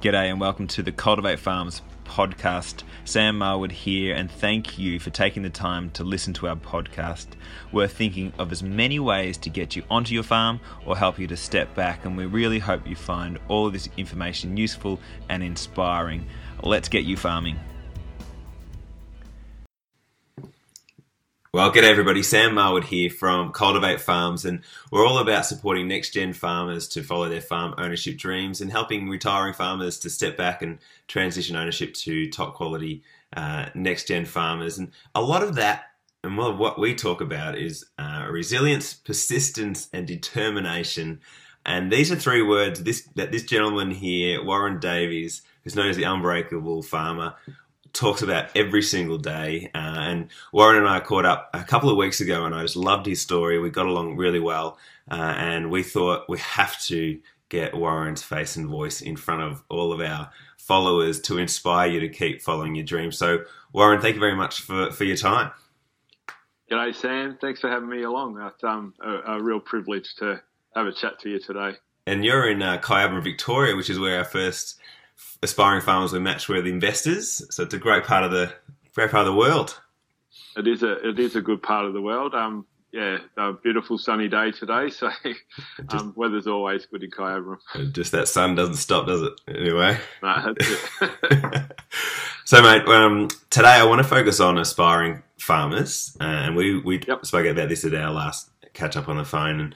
G'day and welcome to the Cultivate Farms podcast. Sam Marwood here, and thank you for taking the time to listen to our podcast. We're thinking of as many ways to get you onto your farm or help you to step back, and we really hope you find all this information useful and inspiring. Let's get you farming. Well, good everybody. Sam Marwood here from Cultivate Farms, and we're all about supporting next gen farmers to follow their farm ownership dreams and helping retiring farmers to step back and transition ownership to top quality uh, next gen farmers. And a lot of that, and well, what we talk about, is uh, resilience, persistence, and determination. And these are three words this, that this gentleman here, Warren Davies, who's known as the Unbreakable Farmer, talks about every single day. Uh, and Warren and I caught up a couple of weeks ago, and I just loved his story. We got along really well, uh, and we thought we have to get Warren's face and voice in front of all of our followers to inspire you to keep following your dreams. So, Warren, thank you very much for, for your time. G'day, Sam. Thanks for having me along. It's um, a, a real privilege to have a chat to you today. And you're in uh, Victoria, which is where our first aspiring farmers we match with investors. So it's a great part of the great part of the world. It is a it is a good part of the world. Um, yeah, a beautiful sunny day today, so um, weather's always good in Kyabram. Just that sun doesn't stop, does it? Anyway. No, it. so, mate, um, today I want to focus on aspiring farmers, uh, and we we yep. spoke about this at our last catch up on the phone, and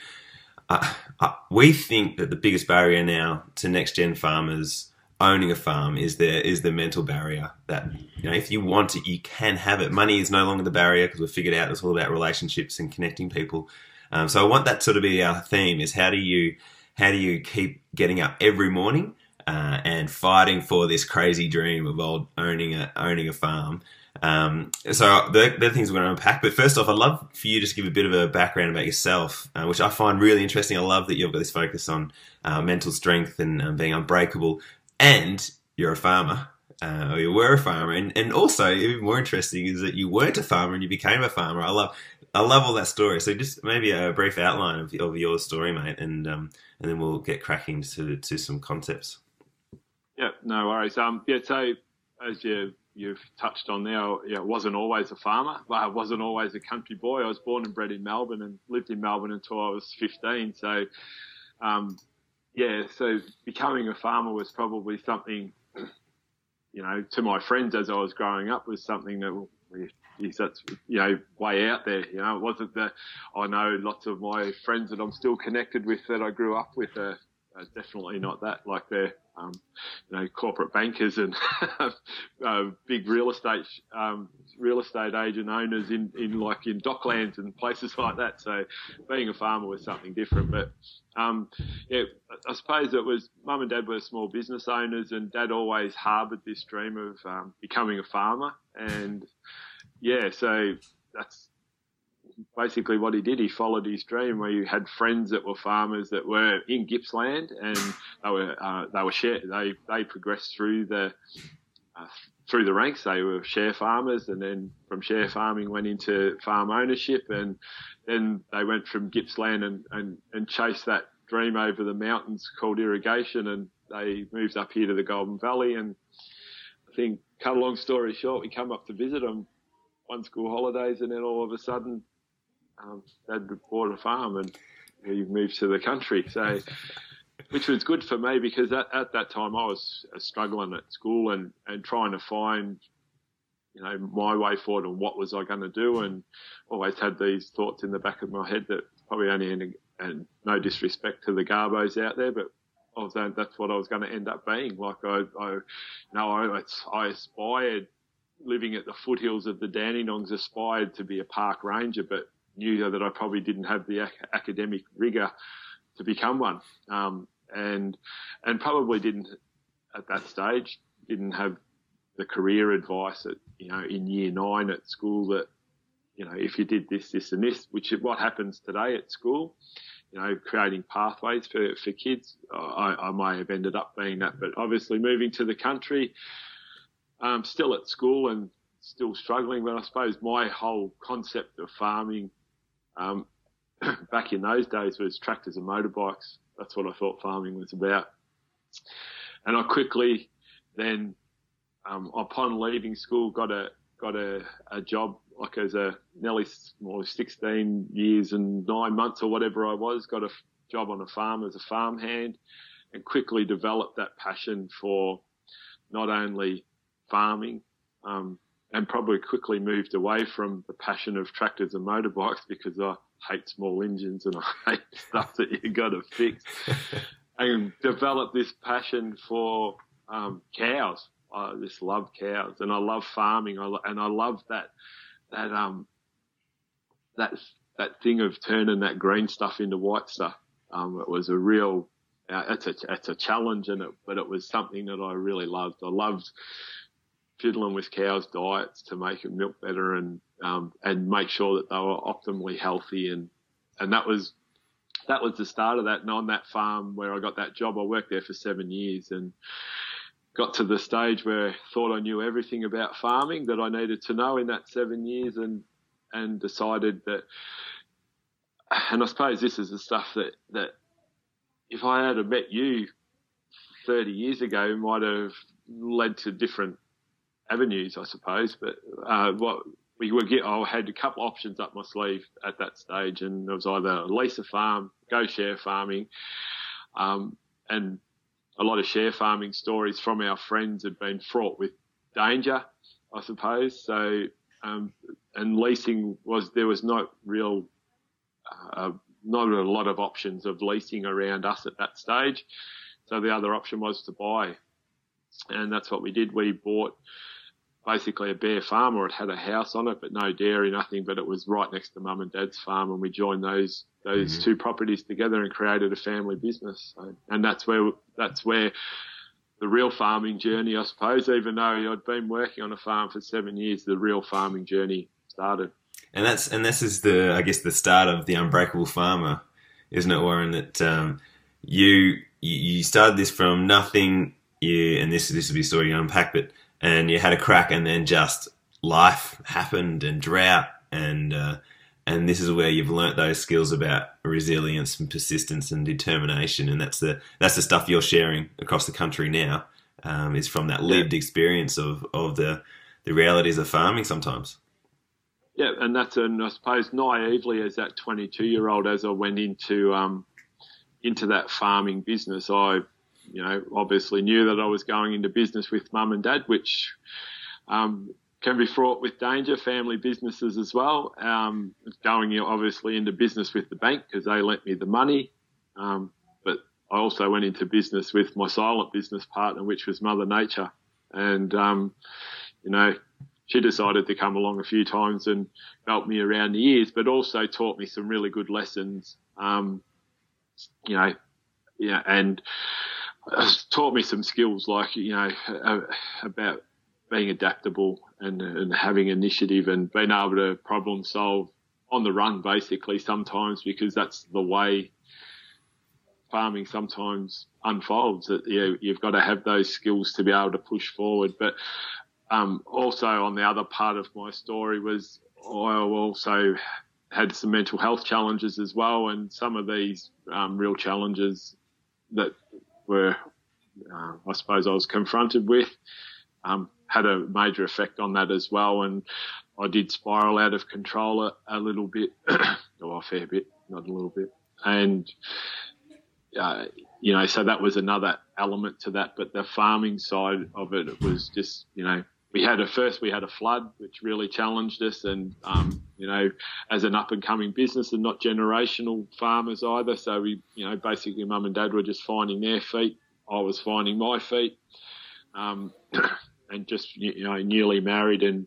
uh, uh, we think that the biggest barrier now to next gen farmers owning a farm is there is the mental barrier that you know if you want it you can have it money is no longer the barrier because we've figured out it's all about relationships and connecting people um, so i want that sort of be our theme is how do you how do you keep getting up every morning uh, and fighting for this crazy dream of old owning a owning a farm um, so the, the things we're going to unpack. But first off, I'd love for you just to give a bit of a background about yourself, uh, which I find really interesting. I love that you've got this focus on uh, mental strength and uh, being unbreakable and you're a farmer. Uh, or you were a farmer, and, and also even more interesting is that you weren't a farmer and you became a farmer. I love, I love all that story. So just maybe a brief outline of, of your story, mate, and um, and then we'll get cracking to to some concepts. Yeah, no worries. Um, yeah, so as you you've touched on there, yeah, wasn't always a farmer. but I wasn't always a country boy. I was born and bred in Melbourne and lived in Melbourne until I was 15. So, um, yeah, so becoming a farmer was probably something, you know, to my friends as I was growing up was something that is that's you know way out there. You know, it wasn't that I know lots of my friends that I'm still connected with that I grew up with are, are definitely not that. Like they're um, you know, corporate bankers and uh, big real estate um, real estate agent owners in, in like in docklands and places like that. So being a farmer was something different. But um, yeah, I suppose it was mum and dad were small business owners, and dad always harboured this dream of um, becoming a farmer. And yeah, so that's basically what he did. He followed his dream, where he had friends that were farmers that were in Gippsland, and they were uh, they were share, they they progressed through the uh, through the ranks. They were share farmers, and then from share farming went into farm ownership, and then they went from Gippsland and and, and chased that dream over the mountains called irrigation, and they moved up here to the Goulburn Valley, and I think cut a long story short, we come up to visit them one school holidays, and then all of a sudden um, dad bought a farm and he moved to the country. So, which was good for me because at, at that time I was struggling at school and, and trying to find, you know, my way forward and what was I going to do, and always had these thoughts in the back of my head that probably only in and no disrespect to the Garbos out there, but I was, that's what I was going to end up being. Like I, I you know, I, I aspired living at the foothills of the Dandenongs aspired to be a park ranger, but knew that I probably didn't have the ac- academic rigor to become one, um, and and probably didn't at that stage didn't have the career advice at you know in year nine at school that you know if you did this this and this, which is what happens today at school. You know, creating pathways for, for kids. I, I may have ended up being that, but obviously moving to the country, um, still at school and still struggling. But I suppose my whole concept of farming um, back in those days was tractors and motorbikes. That's what I thought farming was about. and I quickly then, um, upon leaving school, got a got a, a job like as a nearly well, 16 years and nine months or whatever I was, got a job on a farm as a farmhand and quickly developed that passion for not only farming, um, and probably quickly moved away from the passion of tractors and motorbikes because I hate small engines and I hate stuff that you got to fix. and developed this passion for um, cows. I just love cows and I love farming. I, and I love that that um that that thing of turning that green stuff into white stuff. Um, it was a real uh, it's a it's a challenge and it, but it was something that I really loved. I loved fiddling with cows' diets to make them milk better and um, and make sure that they were optimally healthy and and that was that was the start of that. And on that farm where I got that job, I worked there for seven years and got to the stage where I thought I knew everything about farming that I needed to know in that seven years and and decided that and I suppose this is the stuff that that if I had met you 30 years ago might have led to different avenues, I suppose. But uh, what we were get, I had a couple options up my sleeve at that stage, and it was either lease a farm, go share farming, um, and a lot of share farming stories from our friends had been fraught with danger, I suppose. So, um, and leasing was there was not real, uh, not a lot of options of leasing around us at that stage. So the other option was to buy, and that's what we did. We bought basically a bare farm, or it had a house on it, but no dairy, nothing. But it was right next to mum and dad's farm, and we joined those those mm-hmm. two properties together and created a family business. So, and that's where that's where the real farming journey, I suppose. Even though I'd been working on a farm for seven years, the real farming journey started. And that's and this is the I guess the start of the unbreakable farmer, isn't it, Warren? That um, you you started this from nothing. You and this this will be a story you unpack, but and you had a crack, and then just life happened and drought, and uh, and this is where you've learnt those skills about resilience and persistence and determination, and that's the that's the stuff you're sharing across the country now. Um, is from that lived yeah. experience of of the the realities of farming sometimes. Yeah, and that's and I suppose naively as that 22 year old, as I went into um, into that farming business, I you know, obviously knew that I was going into business with mum and dad, which um, can be fraught with danger. Family businesses as well. Um, going obviously into business with the bank because they lent me the money, um, but I also went into business with my silent business partner, which was Mother Nature, and um, you know. She decided to come along a few times and help me around the ears, but also taught me some really good lessons. Um, you know, yeah, and taught me some skills like you know about being adaptable and, and having initiative and being able to problem solve on the run basically sometimes because that's the way farming sometimes unfolds that you you've got to have those skills to be able to push forward. But um, also on the other part of my story was I also had some mental health challenges as well and some of these um, real challenges that were, uh, I suppose, I was confronted with, um, had a major effect on that as well. And I did spiral out of control a, a little bit, or a fair bit, not a little bit. And, uh, you know, so that was another element to that. But the farming side of it, it was just, you know, we had a first we had a flood which really challenged us and um, you know as an up and coming business and not generational farmers either. So we you know basically mum and dad were just finding their feet. I was finding my feet. Um, and just you know newly married and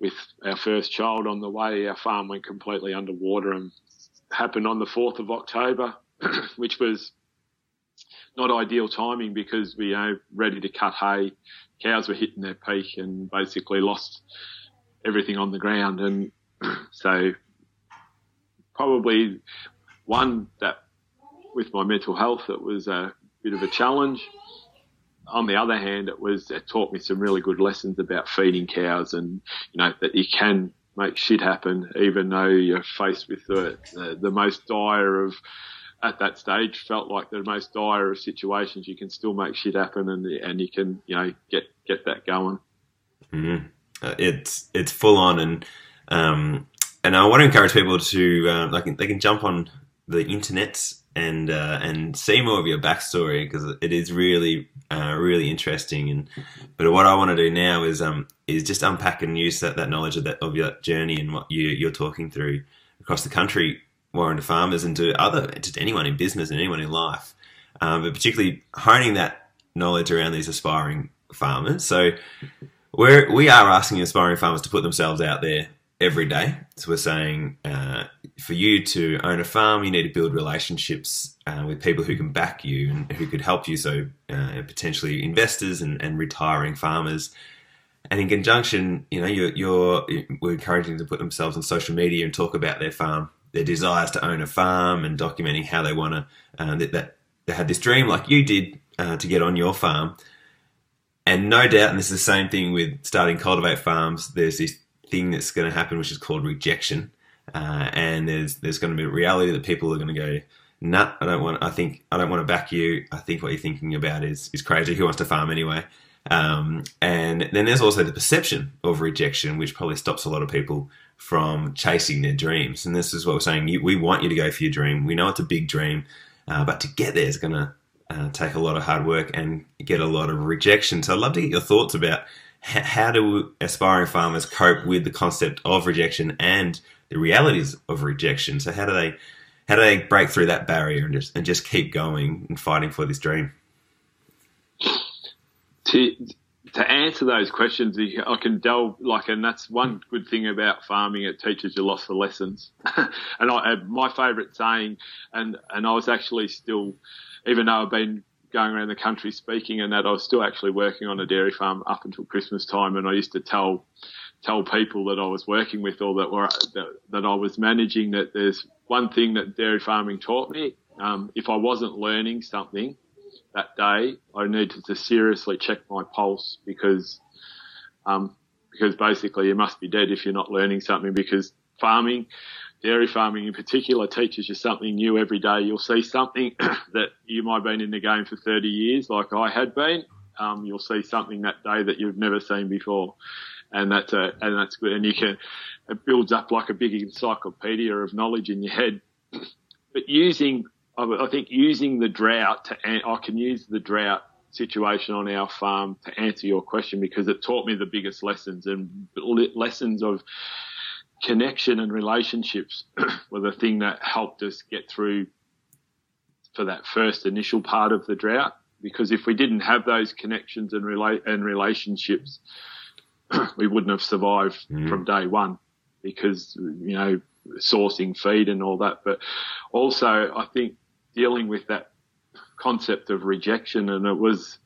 with our first child on the way our farm went completely underwater and happened on the 4th of october which was not ideal timing because we you know ready to cut hay cows were hitting their peak and basically lost everything on the ground. And so probably one that with my mental health, it was a bit of a challenge. On the other hand, it was it taught me some really good lessons about feeding cows and you know that you can make shit happen even though you're faced with the the, the most dire of at that stage felt like the most dire of situations. You can still make shit happen, and and you can you know get get that going. Mm-hmm. Uh, it's it's full on, and um, and I want to encourage people to uh, like they can jump on the internet and uh, and see more of your backstory because it is really uh, really interesting. And but what I want to do now is um is just unpack and use that, that knowledge of that of your journey and what you you're talking through across the country, more into farmers and to other just anyone in business and anyone in life, um, but particularly honing that knowledge around these aspiring farmers. So we're we are asking aspiring farmers to put themselves out there every day. So we're saying uh, for you to own a farm, you need to build relationships uh, with people who can back you and who could help you. So uh, potentially investors and, and, retiring farmers. And in conjunction, you know, you're, you're, we're encouraging them to put themselves on social media and talk about their farm, their desires to own a farm, and documenting how they want to uh, that, that, they had this dream like you did uh, to get on your farm. And no doubt, and this is the same thing with starting cultivate farms. There's this thing that's going to happen, which is called rejection. Uh, and there's there's going to be a reality that people are going to go, nah, I don't want. I think I don't want to back you. I think what you're thinking about is is crazy. Who wants to farm anyway? Um, and then there's also the perception of rejection, which probably stops a lot of people from chasing their dreams. And this is what we're saying. we want you to go for your dream. We know it's a big dream, uh, but to get there is going to uh, take a lot of hard work and get a lot of rejection. So I'd love to get your thoughts about how do aspiring farmers cope with the concept of rejection and the realities of rejection? So how do they how do they break through that barrier and just and just keep going and fighting for this dream? To to answer those questions, I can delve like, and that's one good thing about farming. It teaches you lots of lessons. and I, my favourite saying, and and I was actually still, even though I've been going around the country speaking and that I was still actually working on a dairy farm up until Christmas time and I used to tell tell people that I was working with or that were that, that I was managing that there's one thing that dairy farming taught me um, if I wasn't learning something that day I needed to seriously check my pulse because um, because basically you must be dead if you're not learning something because farming dairy farming in particular teaches you something new every day. You'll see something that you might have been in the game for 30 years, like I had been. Um, you'll see something that day that you've never seen before, and that's a, and that's good. And you can it builds up like a big encyclopedia of knowledge in your head. But using, I think using the drought to, I can use the drought situation on our farm to answer your question because it taught me the biggest lessons and lessons of connection and relationships were the thing that helped us get through for that first initial part of the drought. Because if we didn't have those connections and relate and relationships, we wouldn't have survived mm. from day one. Because you know sourcing feed and all that, but also I think dealing with that concept of rejection, and it was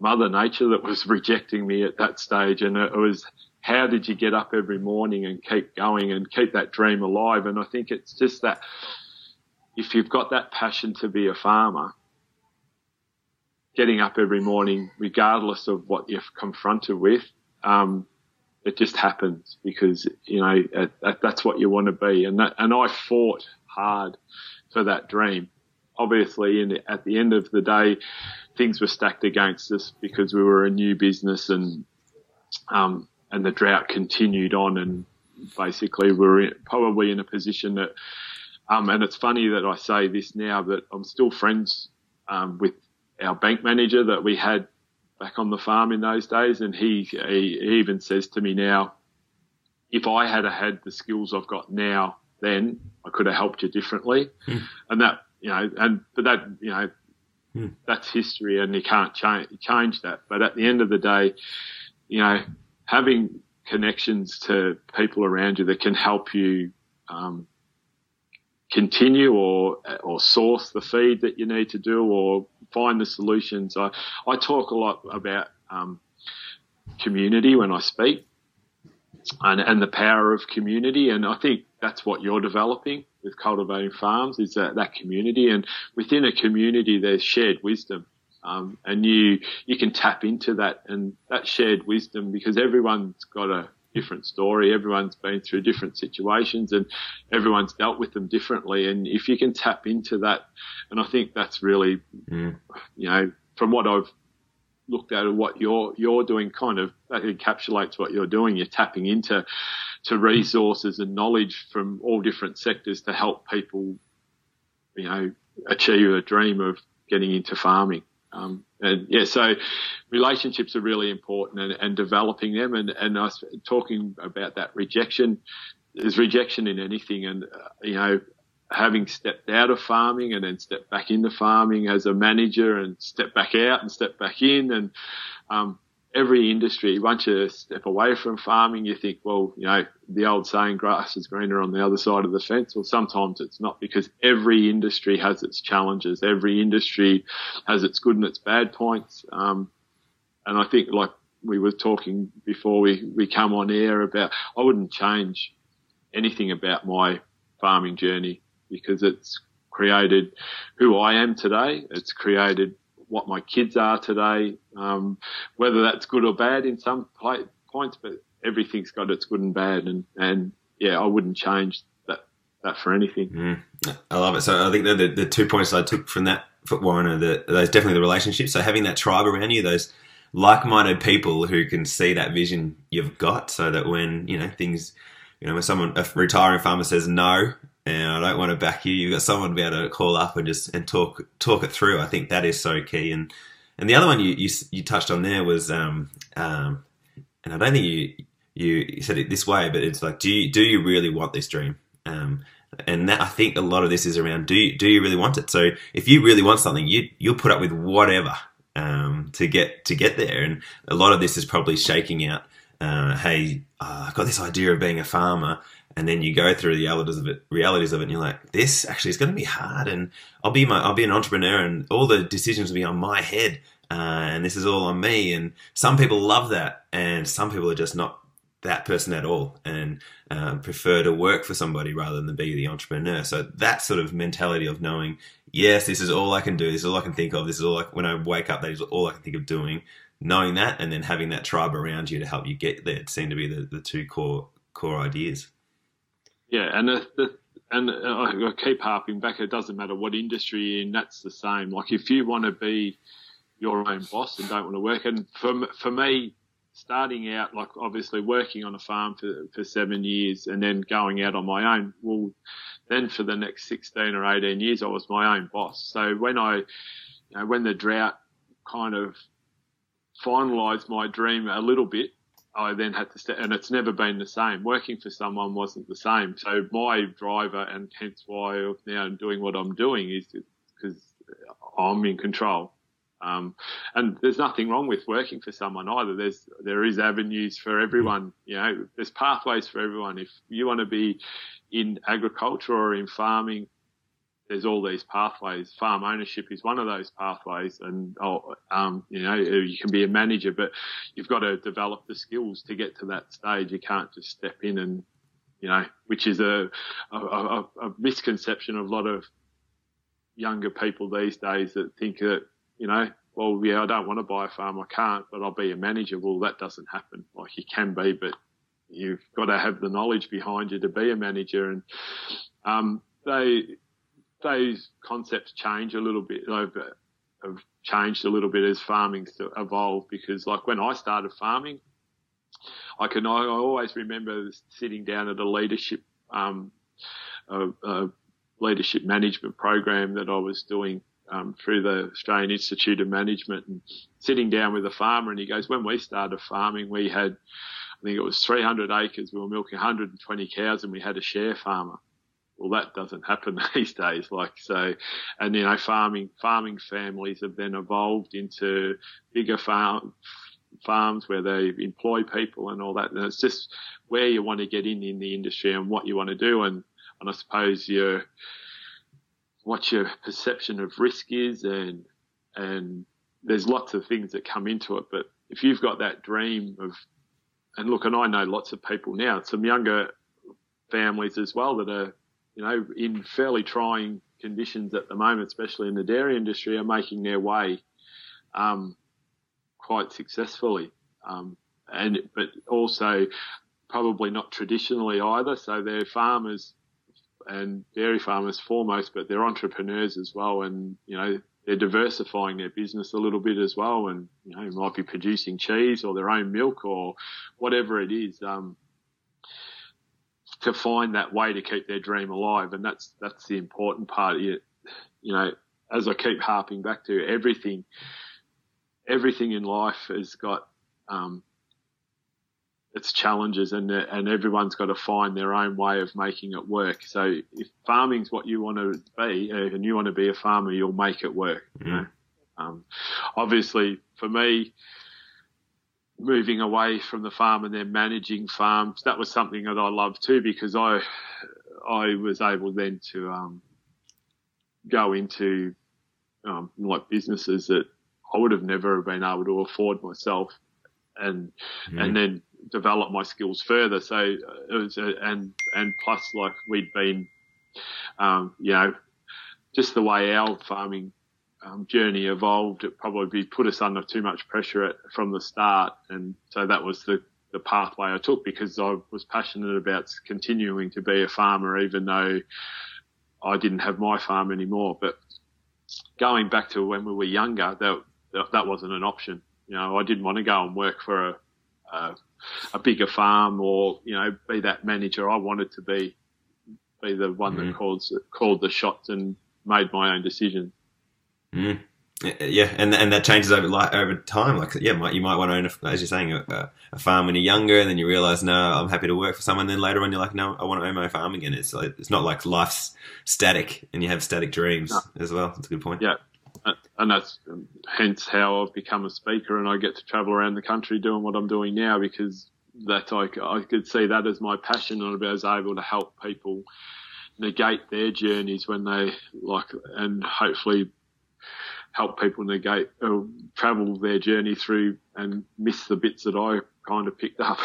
Mother Nature that was rejecting me at that stage, and it was how did you get up every morning and keep going and keep that dream alive? And I think it's just that if you've got that passion to be a farmer, getting up every morning, regardless of what you're confronted with, um, it just happens because you know that's what you want to be. And that, and I fought hard for that dream. Obviously, in, at the end of the day, things were stacked against us because we were a new business and um, and the drought continued on, and basically we are probably in a position that. Um, and it's funny that I say this now, but I'm still friends um, with our bank manager that we had back on the farm in those days, and he, he even says to me now, if I had had the skills I've got now, then I could have helped you differently. Mm. And that, you know, and but that, you know, mm. that's history, and you can't change change that. But at the end of the day, you know, having connections to people around you that can help you um, continue or or source the feed that you need to do or find the solutions. I, I talk a lot about um, community when I speak and, and the power of community. And I think that's what you're developing with cultivating farms is that, that community. And within a community, there's shared wisdom. Um, and you you can tap into that and that shared wisdom because everyone's got a different story. Everyone's been through different situations and everyone's dealt with them differently. And if you can tap into that, and I think that's really, mm. you know, from what I've looked at what you're you're doing, kind of encapsulates what you're doing. You're tapping into to resources and knowledge from all different sectors to help people, you know, achieve a dream of getting into farming. Um, and yeah, so relationships are really important and, and developing them and, and us talking about that rejection. There's rejection in anything and, uh, you know, having stepped out of farming and then stepped back into farming as a manager and stepped back out and stepped back in and, um, every industry, once you step away from farming, you think, well, you know, the old saying, grass is greener on the other side of the fence. Well, sometimes it's not because every industry has its challenges. Every industry has its good and its bad points. Um, and I think, like we were talking before we, we come on air about, I wouldn't change anything about my farming journey because it's created who I am today. It's created what my kids are today, um, whether that's good or bad in some play, points, but everything's got its good and bad, and and yeah, I wouldn't change that that for anything. Mm, I love it. So I think the, the two points I took from that foot Warren are the, those definitely the relationships. So having that tribe around you, those like-minded people who can see that vision you've got, so that when you know things, you know, when someone a retiring farmer says no, and I don't want to back you. You've got someone to be able to call up and just and talk talk it through. I think that is so key. And and the other one you you, you touched on there was um um, and I don't think you you said it this way, but it's like, do you do you really want this dream? Um, and that I think a lot of this is around do you, do you really want it? So if you really want something, you you'll put up with whatever um, to get to get there. And a lot of this is probably shaking out. Uh, hey, uh, I've got this idea of being a farmer, and then you go through the realities of it, realities of it, and you're like, this actually is going to be hard, and I'll be my, I'll be an entrepreneur, and all the decisions will be on my head, uh, and this is all on me. And some people love that, and some people are just not that person at all, and uh, prefer to work for somebody rather than be the entrepreneur. So that sort of mentality of knowing, yes, this is all I can do, this is all I can think of, this is all I, when I wake up, that is all I can think of doing. Knowing that, and then having that tribe around you to help you get there, seem to be the, the two core core ideas. Yeah, and the, the and uh, I keep harping back. It doesn't matter what industry you're in. That's the same. Like if you want to be your own boss and don't want to work, and for for me, starting out like obviously working on a farm for for seven years and then going out on my own. Well, then for the next sixteen or eighteen years, I was my own boss. So when I, you know, when the drought kind of finalised my dream a little bit, I then had to step, and it's never been the same. Working for someone wasn't the same. So my driver, and hence why now I'm doing what I'm doing, is because I'm in control. Um, and there's nothing wrong with working for someone either. There's there is avenues for everyone. You know, there's pathways for everyone. If you want to be in agriculture or in farming, there's all these pathways. Farm ownership is one of those pathways, and oh, um, you know you can be a manager, but you've got to develop the skills to get to that stage. You can't just step in and you know, which is a, a, a, a misconception of a lot of younger people these days that think that you know, well, yeah, I don't want to buy a farm, I can't, but I'll be a manager. Well, that doesn't happen. Like you can be, but you've got to have the knowledge behind you to be a manager. And um, they those concepts change a little bit, over, have changed a little bit as farming's evolved because like when I started farming, I can, I always remember sitting down at a leadership, um, a, a leadership management program that I was doing um, through the Australian Institute of Management and sitting down with a farmer and he goes, when we started farming, we had, I think it was 300 acres. We were milking 120 cows and we had a share farmer well, that doesn't happen these days. Like so, and you know, farming farming families have then evolved into bigger farm farms where they employ people and all that. And it's just where you want to get in in the industry and what you want to do. And and I suppose your what your perception of risk is and and there's lots of things that come into it. But if you've got that dream of and look, and I know lots of people now, some younger families as well that are you know, in fairly trying conditions at the moment, especially in the dairy industry, are making their way um, quite successfully. Um, and but also probably not traditionally either. So they're farmers and dairy farmers foremost, but they're entrepreneurs as well. And, you know, they're diversifying their business a little bit as well. And, you know, might be producing cheese or their own milk or whatever it is. Um, to find that way to keep their dream alive. And that's, that's the important part. You, you know, as I keep harping back to everything, everything in life has got, um, its challenges and and everyone's got to find their own way of making it work. So if farming's what you want to be uh, and you want to be a farmer, you'll make it work. Mm. You know? um, obviously, for me, moving away from the farm and then managing farms, that was something that I loved too because I I was able then to um, go into um, like businesses that I would have never been able to afford myself and mm. and then develop my skills further. So uh, it was, a, and and plus like we'd been, um, you know, just the way our farming um, journey evolved, it probably put us under too much pressure at, from the start, and so that was the the pathway I took because I was passionate about continuing to be a farmer, even though I didn't have my farm anymore. But going back to when we were younger, that that wasn't an option. You know, I didn't want to go and work for a, a, a bigger farm or you know be that manager. I wanted to be be the one mm-hmm. that calls called the shots and made my own decisions. Mm. Yeah, and and that changes over like over time. Like, yeah, might, you might want to own, a, as you're saying, a, a, farm when you're younger, and then you realize, no, I'm happy to work for someone. Then later on, you're like, no, I want to own my farm again. It's like it's not like life's static, and you have static dreams no. as well. That's a good point. Yeah, and that's hence how I've become a speaker and I get to travel around the country doing what I'm doing now because that I, I could see that as my passion and I was able to help people negate their journeys when they like and hopefully help people negate or uh, travel their journey through and miss the bits that I kind of picked up.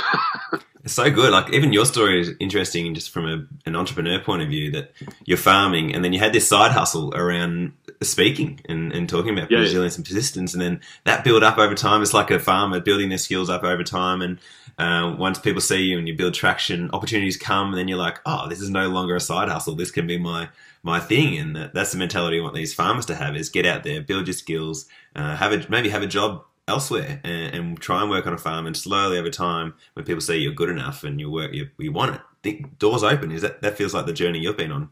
it's so good. Like even your story is interesting just from a, an entrepreneur point of view that you're farming and then you had this side hustle around speaking and, and talking about yeah. resilience and persistence and then that build up over time. It's like a farmer building their skills up over time and uh, once people see you and you build traction, opportunities come and then you're like, oh, this is no longer a side hustle. This can be my my thing, and that's the mentality I want these farmers to have: is get out there, build your skills, uh, have a maybe have a job elsewhere, and, and, try and work on a farm. And slowly over time, when people see you're good enough and you work, you, you want it, the doors open. Is that that feels like the journey you've been on?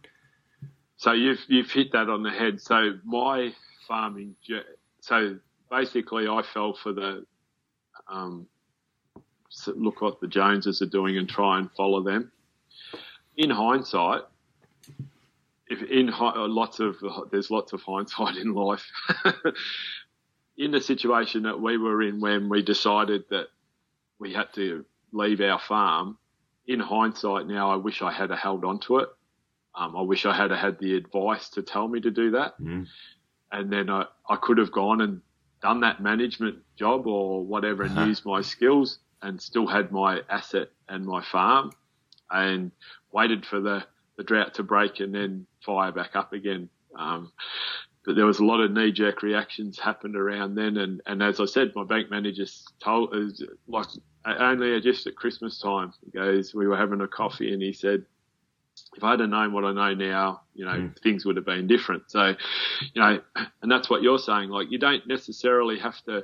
So you've you've hit that on the head. So my farming, so basically, I fell for the um, look what the Joneses are doing and try and follow them. In hindsight, if in lots of there's lots of hindsight in life. in the situation that we were in when we decided that we had to leave our farm, in hindsight now, I wish I had held on to it. Um, I wish I had had the advice to tell me to do that. Mm. And then I, I could have gone and done that management job or whatever and uh-huh. used my skills and still had my asset and my farm and waited for the the drought to break and then fire back up again. Um, but there was a lot of knee jerk reactions happened around then. And, and as I said, my bank manager told us like only just at Christmas time, he goes, we were having a coffee and he said, if I had known what I know now, you know, mm. things would have been different. So, you know, and that's what you're saying. Like, you don't necessarily have to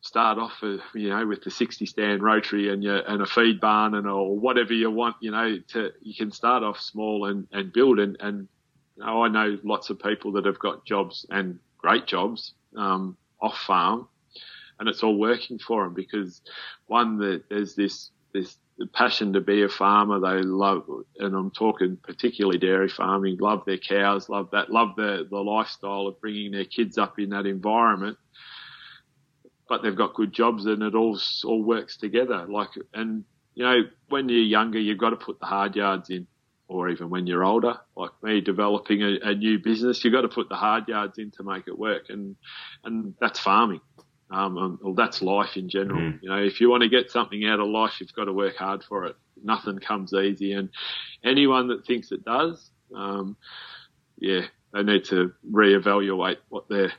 start off, uh, you know, with the 60 stand rotary and your, and a feed barn and or whatever you want, you know, to, you can start off small and, and build and, and, you know, I know lots of people that have got jobs and great jobs, um, off farm and it's all working for them because one that there's this, this passion to be a farmer. They love, and I'm talking particularly dairy farming, love their cows, love that, love the, the lifestyle of bringing their kids up in that environment but they've got good jobs and it all all works together. Like, and you know, when you're younger, you've got to put the hard yards in, or even when you're older, like me, developing a, a new business, you've got to put the hard yards in to make it work, and and that's farming. Um, well, that's life in general. Mm. You know, if you want to get something out of life, you've got to work hard for it. Nothing comes easy, and anyone that thinks it does, um, yeah, they need to reevaluate what they're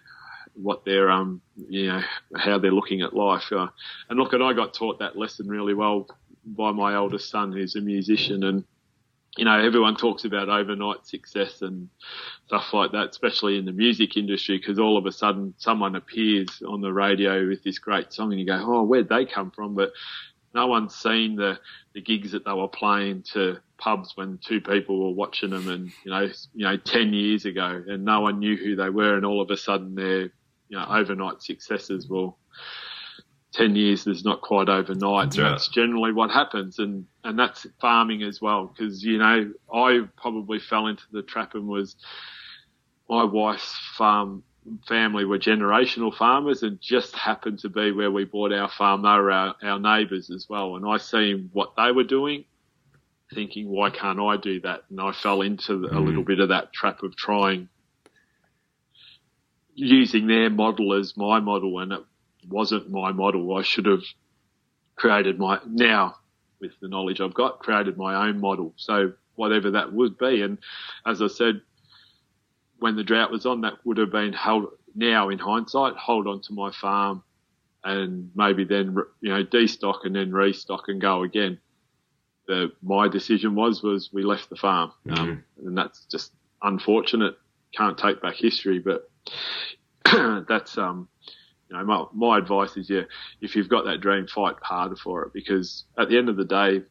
what they're um you know how they're looking at life. Uh, and look, and I got taught that lesson really well by my oldest son, who's a musician, and you know, everyone talks about overnight success and stuff like that, especially in the music industry, because all of a sudden someone appears on the radio with this great song and you go, oh, where'd they come from? But no one's seen the, the gigs that they were playing to pubs when two people were watching them and, you know, you know, 10 years ago and no one knew who they were and all of a sudden they're, you know, overnight successes. Well, 10 years is not quite overnight. That's, that's generally what happens. And, and that's farming as well. Cause, you know, I probably fell into the trap and was my wife's farm family were generational farmers and just happened to be where we bought our farm. They were our, our neighbours as well. And I seen what they were doing, thinking, why can't I do that? And I fell into the, a little mm. bit of that trap of trying using their model as my model and it wasn't my model. I should have created my now with the knowledge I've got, created my own model. So whatever that would be. And as I said, when the drought was on, that would have been held now in hindsight, hold on to my farm and maybe then, you know, destock and then restock and go again. The, my decision was, was we left the farm. Mm-hmm. Um, and that's just unfortunate. Can't take back history, but that's, um, you know, my, my advice is, yeah, if you've got that dream, fight harder for it because at the end of the day,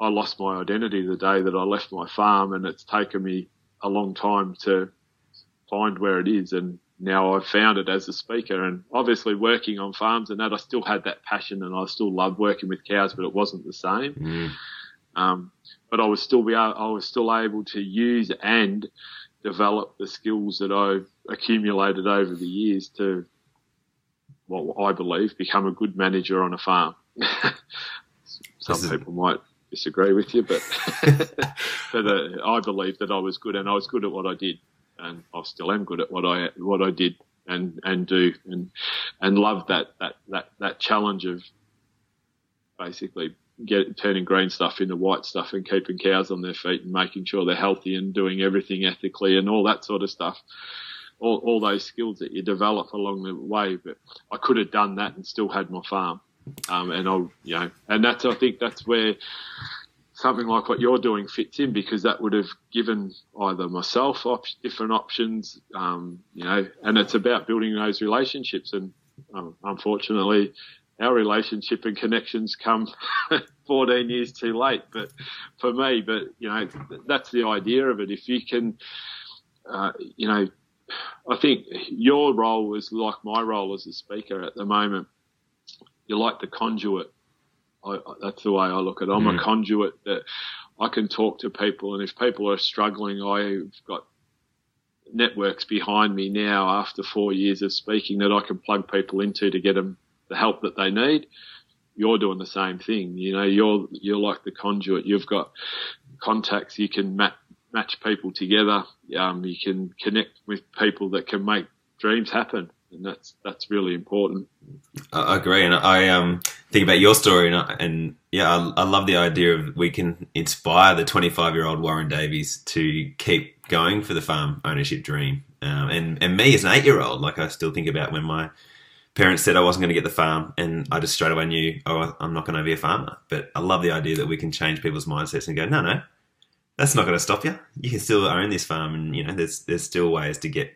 I lost my identity the day that I left my farm, and it's taken me a long time to find where it is. And now I've found it as a speaker, and obviously working on farms and that, I still had that passion, and I still loved working with cows, but it wasn't the same. Mm. Um, but I was still be I was still able to use and develop the skills that I've accumulated over the years to what I believe, become a good manager on a farm. Some people might disagree with you, but but uh, I believe that I was good, and I was good at what I did, and I still am good at what I what I did and and do, and and love that that that that challenge of basically get turning green stuff into white stuff and keeping cows on their feet and making sure they're healthy and doing everything ethically and all that sort of stuff all, all those skills that you develop along the way. But I could have done that and still had my farm. Um, and I'll, you know, and that's, I think that's where something like what you're doing fits in because that would have given either myself op- different options, um, you know, and it's about building those relationships. And um, unfortunately, our relationship and connections come 14 years too late. But for me, but you know, that's the idea of it. If you can, uh, you know, I think your role is like my role as a speaker at the moment. You're like the conduit. I, that's the way I look at it. I'm mm. a conduit that I can talk to people, and if people are struggling, I've got networks behind me now after four years of speaking that I can plug people into to get them the help that they need. You're doing the same thing. You know, you're you're like the conduit. You've got contacts you can map match people together. Um, you can connect with people that can make dreams happen, and that's that's really important. I agree, and I um, think about your story, and, and yeah, I, I, love the idea of we can inspire the 25 year old Warren Davies to keep going for the farm ownership dream. Um, and and me as an eight year old, like I still think about when my parents said I wasn't going to get the farm, and I just straight away knew, oh, I'm not going to be a farmer. But I love the idea that we can change people's mindsets and go, no, no, that's not going to stop you. You can still own this farm, and you know there's there's still ways to get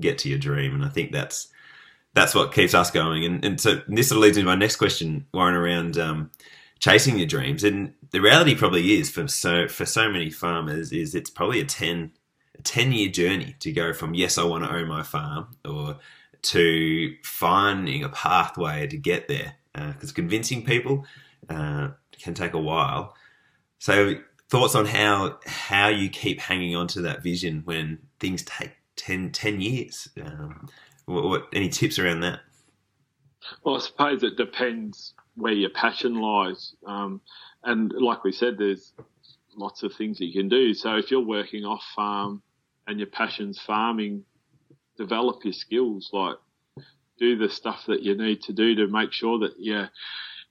get to your dream, and I think that's that's what keeps us going. And, and so this sort of leads into my next question, Warren, around um, chasing your dreams. And the reality probably is for so for so many farmers is it's probably a 10, a 10 year journey to go from yes, I want to own my farm, or to finding a pathway to get there. Because uh, convincing people uh, can take a while. So thoughts on how how you keep hanging on to that vision when things take 10, 10 years. Um, what, what, any tips around that? Well, I suppose it depends where your passion lies. Um, and like we said, there's lots of things you can do. So if you're working off farm and your passion's farming, develop your skills. Like do the stuff that you need to do to make sure that you're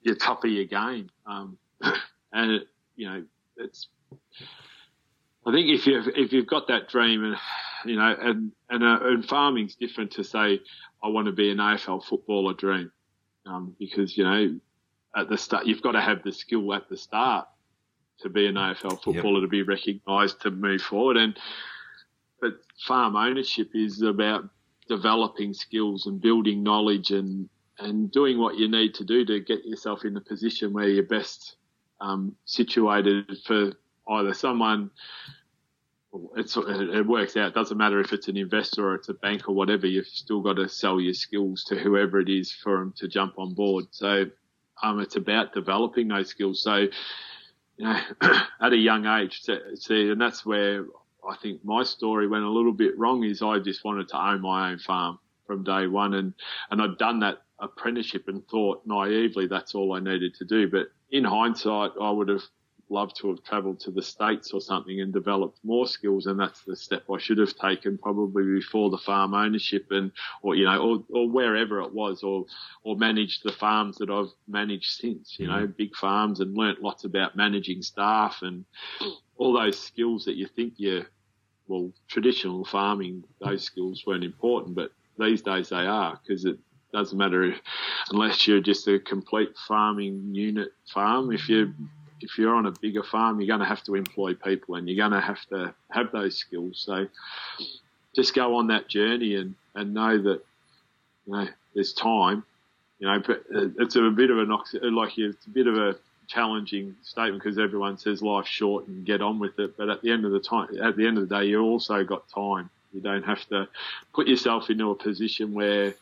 you're top of your game. Um, and it, you know, it's I think if you've if you've got that dream and you know and and, uh, and farming's different to say I want to be an AFL footballer dream um, because you know at the start. You've got to have the skill at the start to be an AFL footballer yep. to be recognised to move forward. And but farm ownership is about developing skills and building knowledge and and doing what you need to do to get yourself in the position where you're best um, situated for either someone. It's, it works out. It doesn't matter if it's an investor or it's a bank or whatever. You've still got to sell your skills to whoever it is for them to jump on board. So um, it's about developing those skills. So you know, at a young age, see, and that's where I think my story went a little bit wrong. Is I just wanted to own my own farm from day one, and and I'd done that apprenticeship and thought naively that's all I needed to do. But in hindsight, I would have loved to have travelled to the States or something and developed more skills. And that's the step I should have taken probably before the farm ownership and, or, you know, or, or wherever it was or, or managed the farms that I've managed since, you know, mm. big farms and learnt lots about managing staff and all those skills that you think you, well, traditional farming, those skills weren't important, but these days they are because it doesn't matter unless you're just a complete farming unit farm. If you if you're on a bigger farm, you're going to have to employ people and you're going to have to have those skills. So just go on that journey and, and know that, you know, there's time, you know, it's a bit of an, like it's a bit of a challenging statement because everyone says life's short and get on with it. But at the end of the time, at the end of the day, you also got time. You don't have to put yourself into a position where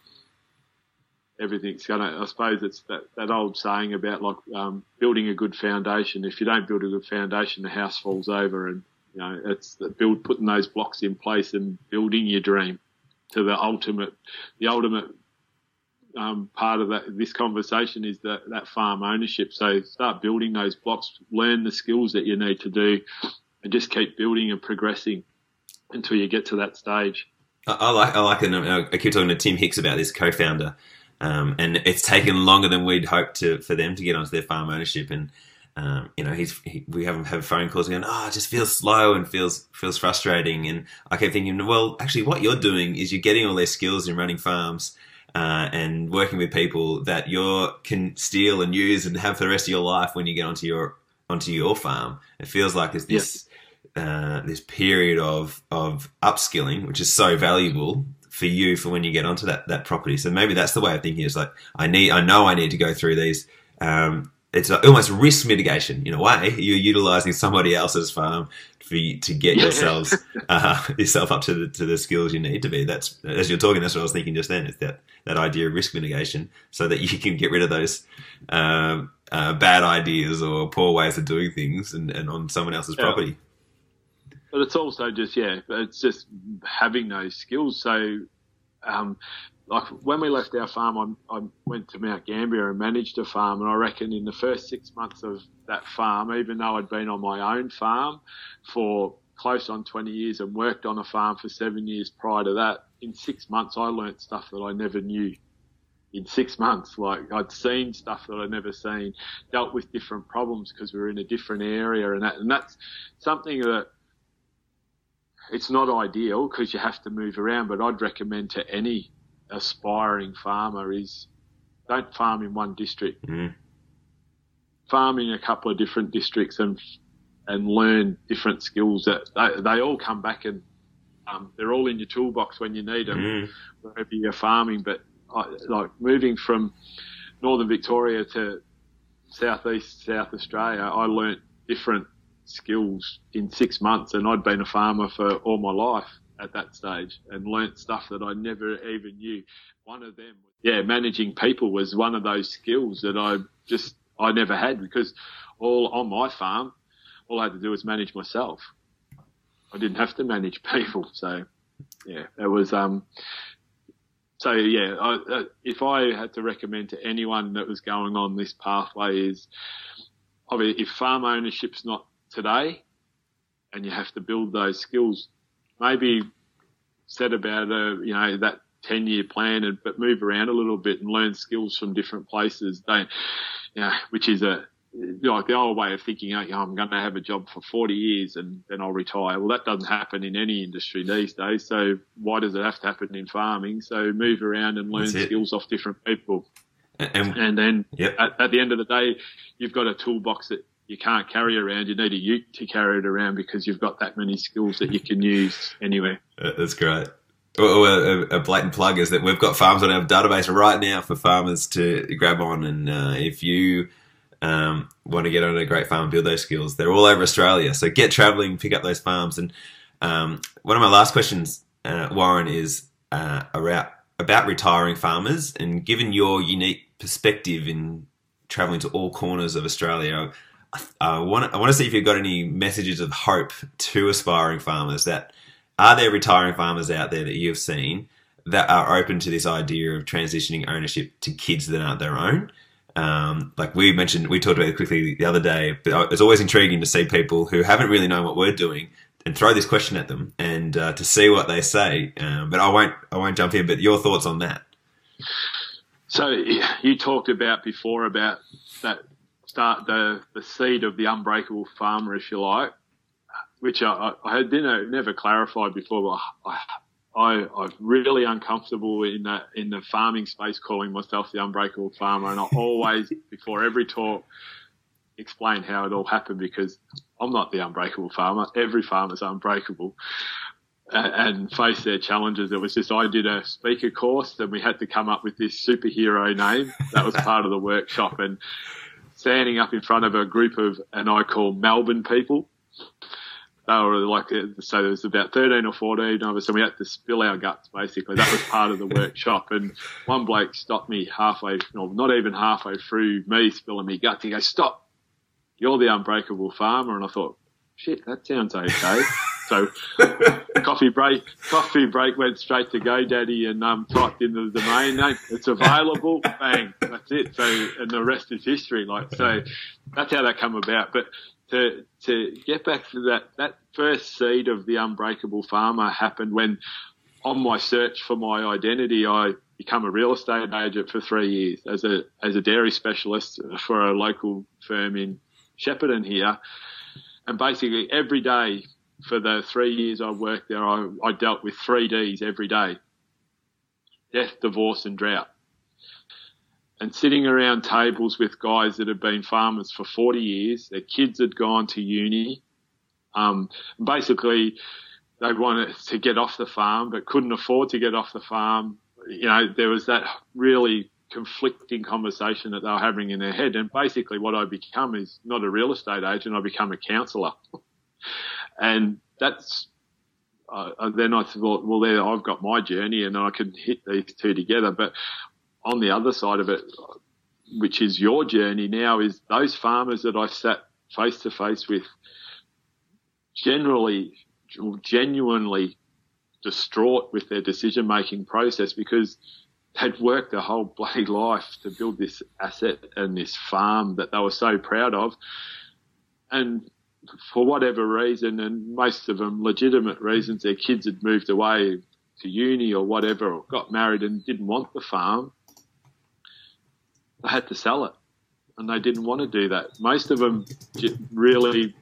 everything's going to, I suppose it's that, that old saying about like um, building a good foundation. If you don't build a good foundation, the house falls over. And, you know, it's build, putting those blocks in place and building your dream to the ultimate, the ultimate um, part of that, this conversation is that, that farm ownership. So start building those blocks, learn the skills that you need to do, and just keep building and progressing until you get to that stage. I, like I like it. I keep talking to Tim Hicks about this co-founder um, and it's taken longer than we'd hoped to for them to get onto their farm ownership. And um, you know, he's he, we haven't had phone calls going, oh, it just feels slow and feels feels frustrating. And I kept thinking, well, actually, what you're doing is you're getting all their skills in running farms. Uh, and working with people that you can steal and use and have for the rest of your life when you get onto your onto your farm. It feels like there's this uh, this period of of upskilling, which is so valuable for you for when you get onto that that property. So maybe that's the way of thinking. Is like I need, I know I need to go through these. Um, it's almost risk mitigation in a way. You're utilizing somebody else's farm for you to get yourselves uh, yourself up to the to the skills you need to be. That's as you're talking. That's what I was thinking just then. Is that that idea of risk mitigation, so that you can get rid of those um, uh, bad ideas or poor ways of doing things, and, and on someone else's yeah. property but it's also just yeah, it's just having those skills. So, um, like when we left our farm, I, I, went to Mount Gambier and managed a farm, and I reckon in the first six months of that farm, even though I'd been on my own farm for close on 20 years and worked on a farm for seven years prior to that, in six months I learnt stuff that I never knew in six months. Like I'd seen stuff that I'd never seen, dealt with different problems because we were in a different area, and that and that's something that it's not ideal because you have to move around, but I'd recommend to any aspiring farmer is don't farm in one district. Mm. Farm in a couple of different districts and and learn different skills that they, they all come back and um, they're all in your toolbox when you need them mm. wherever you're farming. But I, like moving from northern Victoria to southeast South Australia, I learnt different skills in six months, and I'd been a farmer for all my life at that stage and learnt stuff that I never even knew. One of them, yeah, managing people was one of those skills that I just I never had because all on my farm, all I had to do was manage myself. I didn't have to manage people, so yeah, it was um. So yeah, I, uh, if I had to recommend to anyone that was going on this pathway is, obviously, if farm ownership's not today, and you have to build those skills. Maybe set about a you know that ten year plan, and but move around a little bit and learn skills from different places. They, you know, which is a like the old way of thinking, oh, I'm going to have a job for 40 years and then I'll retire. Well, that doesn't happen in any industry these days. So why does it have to happen in farming? So move around and learn skills off different people. And, and then yep. at, at the end of the day, you've got a toolbox that you can't carry around. You need a ute to carry it around because you've got that many skills that you can use anywhere. Uh, that's great. Well, a, blatant plug is that we've got farms on our database right now for farmers to grab on, and uh, if you um, want to get on a great farm and build those skills, they're all over Australia. So get traveling, pick up those farms. And um, one of my last questions, uh, Warren, is uh, about about retiring farmers, and given your unique perspective in traveling to all corners of Australia. I want I want to see if you've got any messages of hope to aspiring farmers that are there retiring farmers out there that you've seen that are open to this idea of transitioning ownership to kids that aren't their own? Um, like we mentioned, we talked about it quickly the other day, but it's always intriguing to see people who haven't really known what we're doing and throw this question at them and uh, to see what they say. Um, but I won't, I won't jump in. But your thoughts on that? So you talked about before about that start the the seed of the unbreakable farmer, if you like, which I, I had didn't, never clarified before, but I, I, I'm really uncomfortable in that in the farming space, calling myself the unbreakable farmer, and I always before every talk explain how it all happened because I'm not the unbreakable farmer. Every farmer's unbreakable. And face their challenges. It was just I did a speaker course, and we had to come up with this superhero name. That was part of the workshop, and standing up in front of a group of, and I call Melbourne people, they were like, uh, so there was about 13 or 14 of us, and we had to spill our guts, basically. That was part of the workshop. And one bloke stopped me halfway, no, not even halfway through me spilling me guts. He goes, Stop, you're the unbreakable farmer. And I thought, shit, that sounds okay. so coffee break, coffee break went straight to GoDaddy and um, typed in the domain name. It's available. Bang, that's it. So, and the rest is history. Like, so that's how that come about. But to to get back to that that first seed of the unbreakable farmer happened when on my search for my identity I become a real estate agent for three years as a as a dairy specialist for a local firm in Shepparton here and basically every day for the three years I worked there I, I dealt with three D's every day death divorce and drought and sitting around tables with guys that had been farmers for 40 years. Their kids had gone to uni. Um, basically, they wanted to get off the farm, but couldn't afford to get off the farm. You know, there was that really conflicting conversation that they were having in their head. And basically, what I become is not a real estate agent, I become a counsellor. and that's uh, then I thought, well, there I've got my journey, and I can hit these two together. But on the other side of it, which is your journey now, is those farmers that I sat face to face with generally, genuinely distraught with their decision making process because they'd worked their whole bloody life to build this asset and this farm that they were so proud of. And for whatever reason, and most of them legitimate reasons, their kids had moved away to uni or whatever, or got married and didn't want the farm they had to sell it, and they didn't want to do that. Most of them really,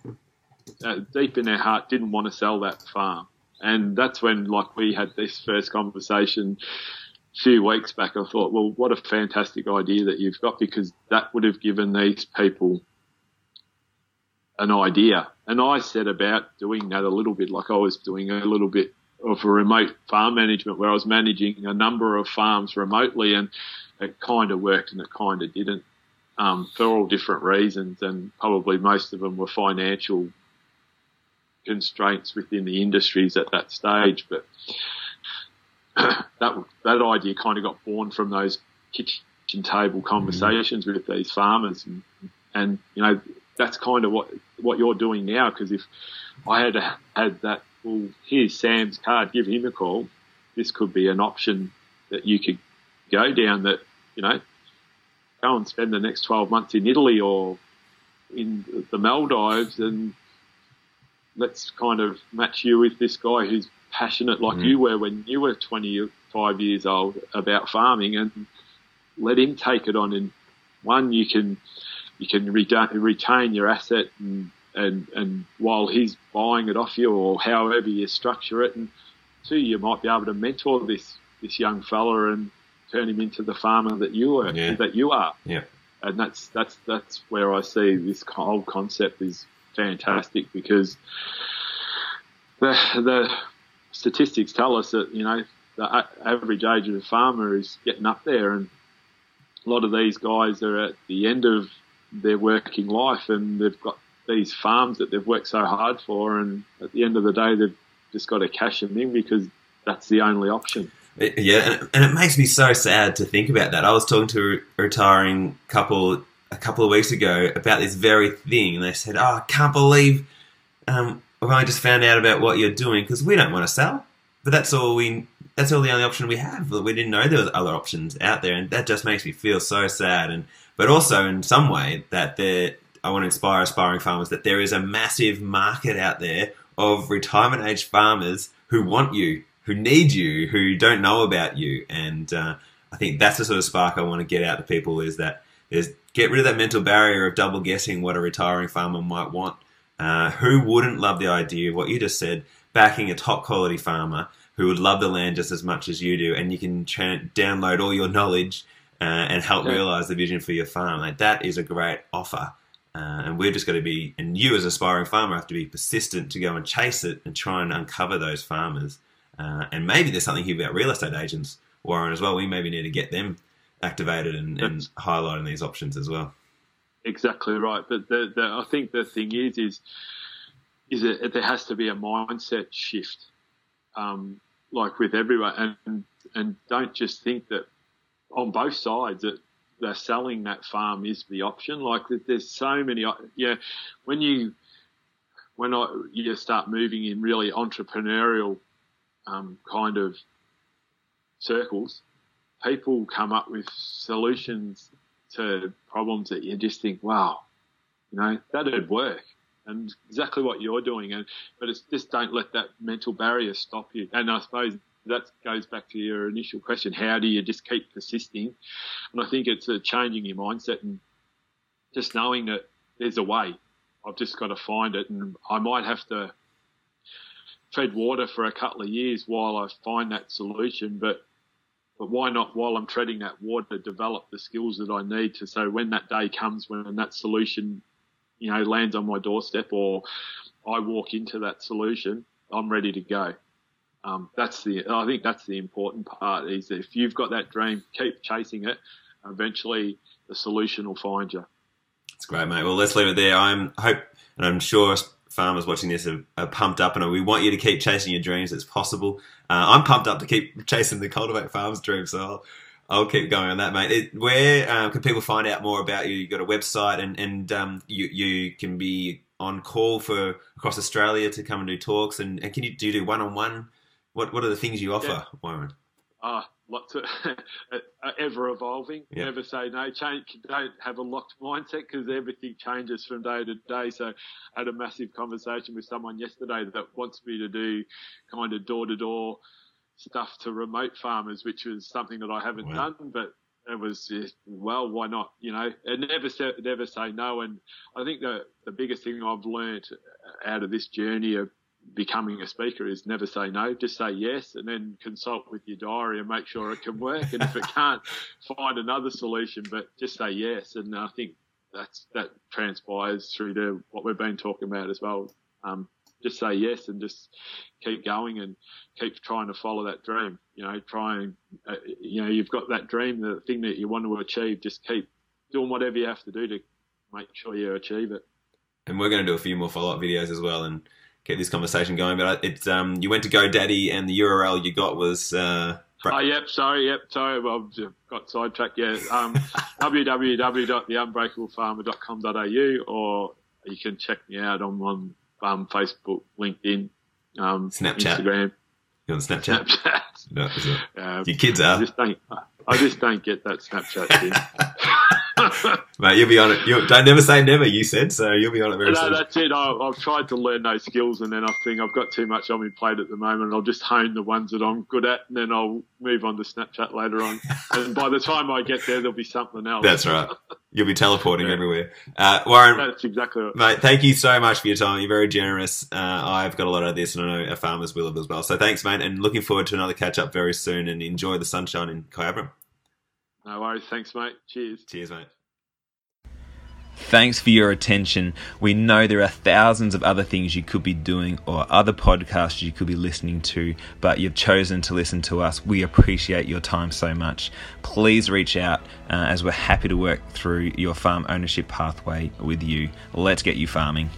uh, deep in their heart, didn't want to sell that farm, and that's when, like, we had this first conversation a few weeks back. I thought, well, what a fantastic idea that you've got because that would have given these people an idea. And I set about doing that a little bit, like I was doing a little bit of a remote farm management where I was managing a number of farms remotely and it kind of worked and it kind of didn't um, for all different reasons, and probably most of them were financial constraints within the industries at that stage. But that that idea kind of got born from those kitchen table conversations with these farmers, and, and you know that's kind of what what you're doing now. Because if I had had that, well, here's Sam's card, give him a call. This could be an option that you could go down that, you know, go and spend the next 12 months in Italy or in the Maldives and let's kind of match you with this guy who's passionate like mm. you were when you were 25 years old about farming and let him take it on and one you can you can retain your asset and, and and while he's buying it off you or however you structure it and two you might be able to mentor this this young fella and turn him into the farmer that you are. Yeah. That you are. Yeah. And that's that's that's where I see this whole concept is fantastic because the the statistics tell us that you know the average age of a farmer is getting up there, and a lot of these guys are at the end of their working life, and they've got these farms that they've worked so hard for, and at the end of the day, they've just got to cash them in because that's the only option. Yeah, and it, and it makes me so sad to think about that. I was talking to a retiring couple a couple of weeks ago about this very thing, and they said, "Oh, I can't believe um, I've only just found out about what you're doing because we don't want to sell, but that's all we." That's all the only option we have. We didn't know there was other options out there, and that just makes me feel so sad. And but also in some way that there, I want to inspire aspiring farmers that there is a massive market out there of retirement age farmers who want you, who need you, who don't know about you. And uh, I think that's the sort of spark I want to get out to people is that is get rid of that mental barrier of double guessing what a retiring farmer might want. Uh, who wouldn't love the idea of what you just said, backing a top quality farmer who would love the land just as much as you do, and you can tra- download all your knowledge uh, and help Yeah. realize the vision for your farm. Like that is a great offer. Uh, and we're just got to be, and you as an aspiring farmer have to be persistent to go and chase it and try and uncover those farmers. Uh, and maybe there's something here about real estate agents, Warren, as well. We maybe need to get them activated and, and highlighting these options as well. Exactly right. But the, the, I think the thing is, is, is that there has to be a mindset shift, um, like with everyone, and and don't just think that on both sides that they're selling that farm is the option. Like there's so many, yeah. When you when I, you start moving in really entrepreneurial um, kind of circles, people come up with solutions to problems that you just think, wow, you know, that'd work. And exactly what you're doing. And but it's just don't let that mental barrier stop you. And I suppose that goes back to your initial question: How do you just keep persisting? And I think it's changing your mindset and just knowing that there's a way. I've just got to find it, and I might have to tread water for a couple of years while I find that solution. But but why not, while I'm treading that water, develop the skills that I need to so when that day comes, when that solution, you know, lands on my doorstep or I walk into that solution, I'm ready to go. Um, that's the, I think that's the important part is if you've got that dream, keep chasing it. Eventually the solution will find you. It's great, mate. Well, let's leave it there. I'm hope, and I'm sure farmers watching this are, are pumped up, and we want you to keep chasing your dreams as possible. Uh, I'm pumped up to keep chasing the Cultivate Farms dream, so I'll, I'll keep going on that, mate. It, where um, can people find out more about you? You've got a website, and and um, you you can be on call for across Australia to come and do talks, and, and can you do you do one on one? What what are the things you offer, Yeah. Warren? Ah, lots of ever evolving. Yeah. Never say no. Change. Don't have a locked mindset because everything changes from day to day. So, I had a massive conversation with someone yesterday that wants me to do kind of door to door stuff to remote farmers, which was something that I haven't Wow. done, but. It was just, well, why not? You know, and never say, never say no. And I think the the biggest thing I've learned out of this journey of becoming a speaker is never say no, just say yes, and then consult with your diary and make sure it can work. And if it can't, find another solution, but just say yes. And I think that's that transpires through to what we've been talking about as well. Um, just say yes and just keep going and keep trying to follow that dream. You know, try and uh, you know you've got that dream, the thing that you want to achieve. Just keep doing whatever you have to do to make sure you achieve it. and we're going to do a few more follow up videos as well and keep this conversation going. But it's um, you went to GoDaddy and the URL you got was uh, Oh, yep. Sorry. Yep. Sorry. Well, I've got sidetracked. Yeah. Um, www.theunbreakablefarmer.com.au or you can check me out on, on um, Facebook, LinkedIn, um, Snapchat. Instagram, you on Snapchat. Snapchat. No. Um, Your kids are. I just don't. I just don't get that Snapchat thing. mate. You'll be on it. You don't never say never. You said so. You'll be on it very no, soon. that's it. I, I've tried to learn those skills, and then I think I've got too much on my plate at the moment. I'll just hone the ones that I'm good at, and then I'll move on to Snapchat later on. and by the time I get there, there'll be something else. That's right. You'll be teleporting Yeah. everywhere. Uh, Warren, That's exactly right. mate, thank you so much for your time. You're very generous. Uh, I've got a lot out of this, and I know our farmers will have as well. So thanks, mate, and looking forward to another catch up very soon. And enjoy the sunshine in Kyabram. No worries. Thanks, mate. Cheers. Cheers, mate. Thanks for your attention. We know there are thousands of other things you could be doing or other podcasts you could be listening to, but you've chosen to listen to us. We appreciate your time so much. Please reach out uh, as we're happy to work through your farm ownership pathway with you. Let's get you farming.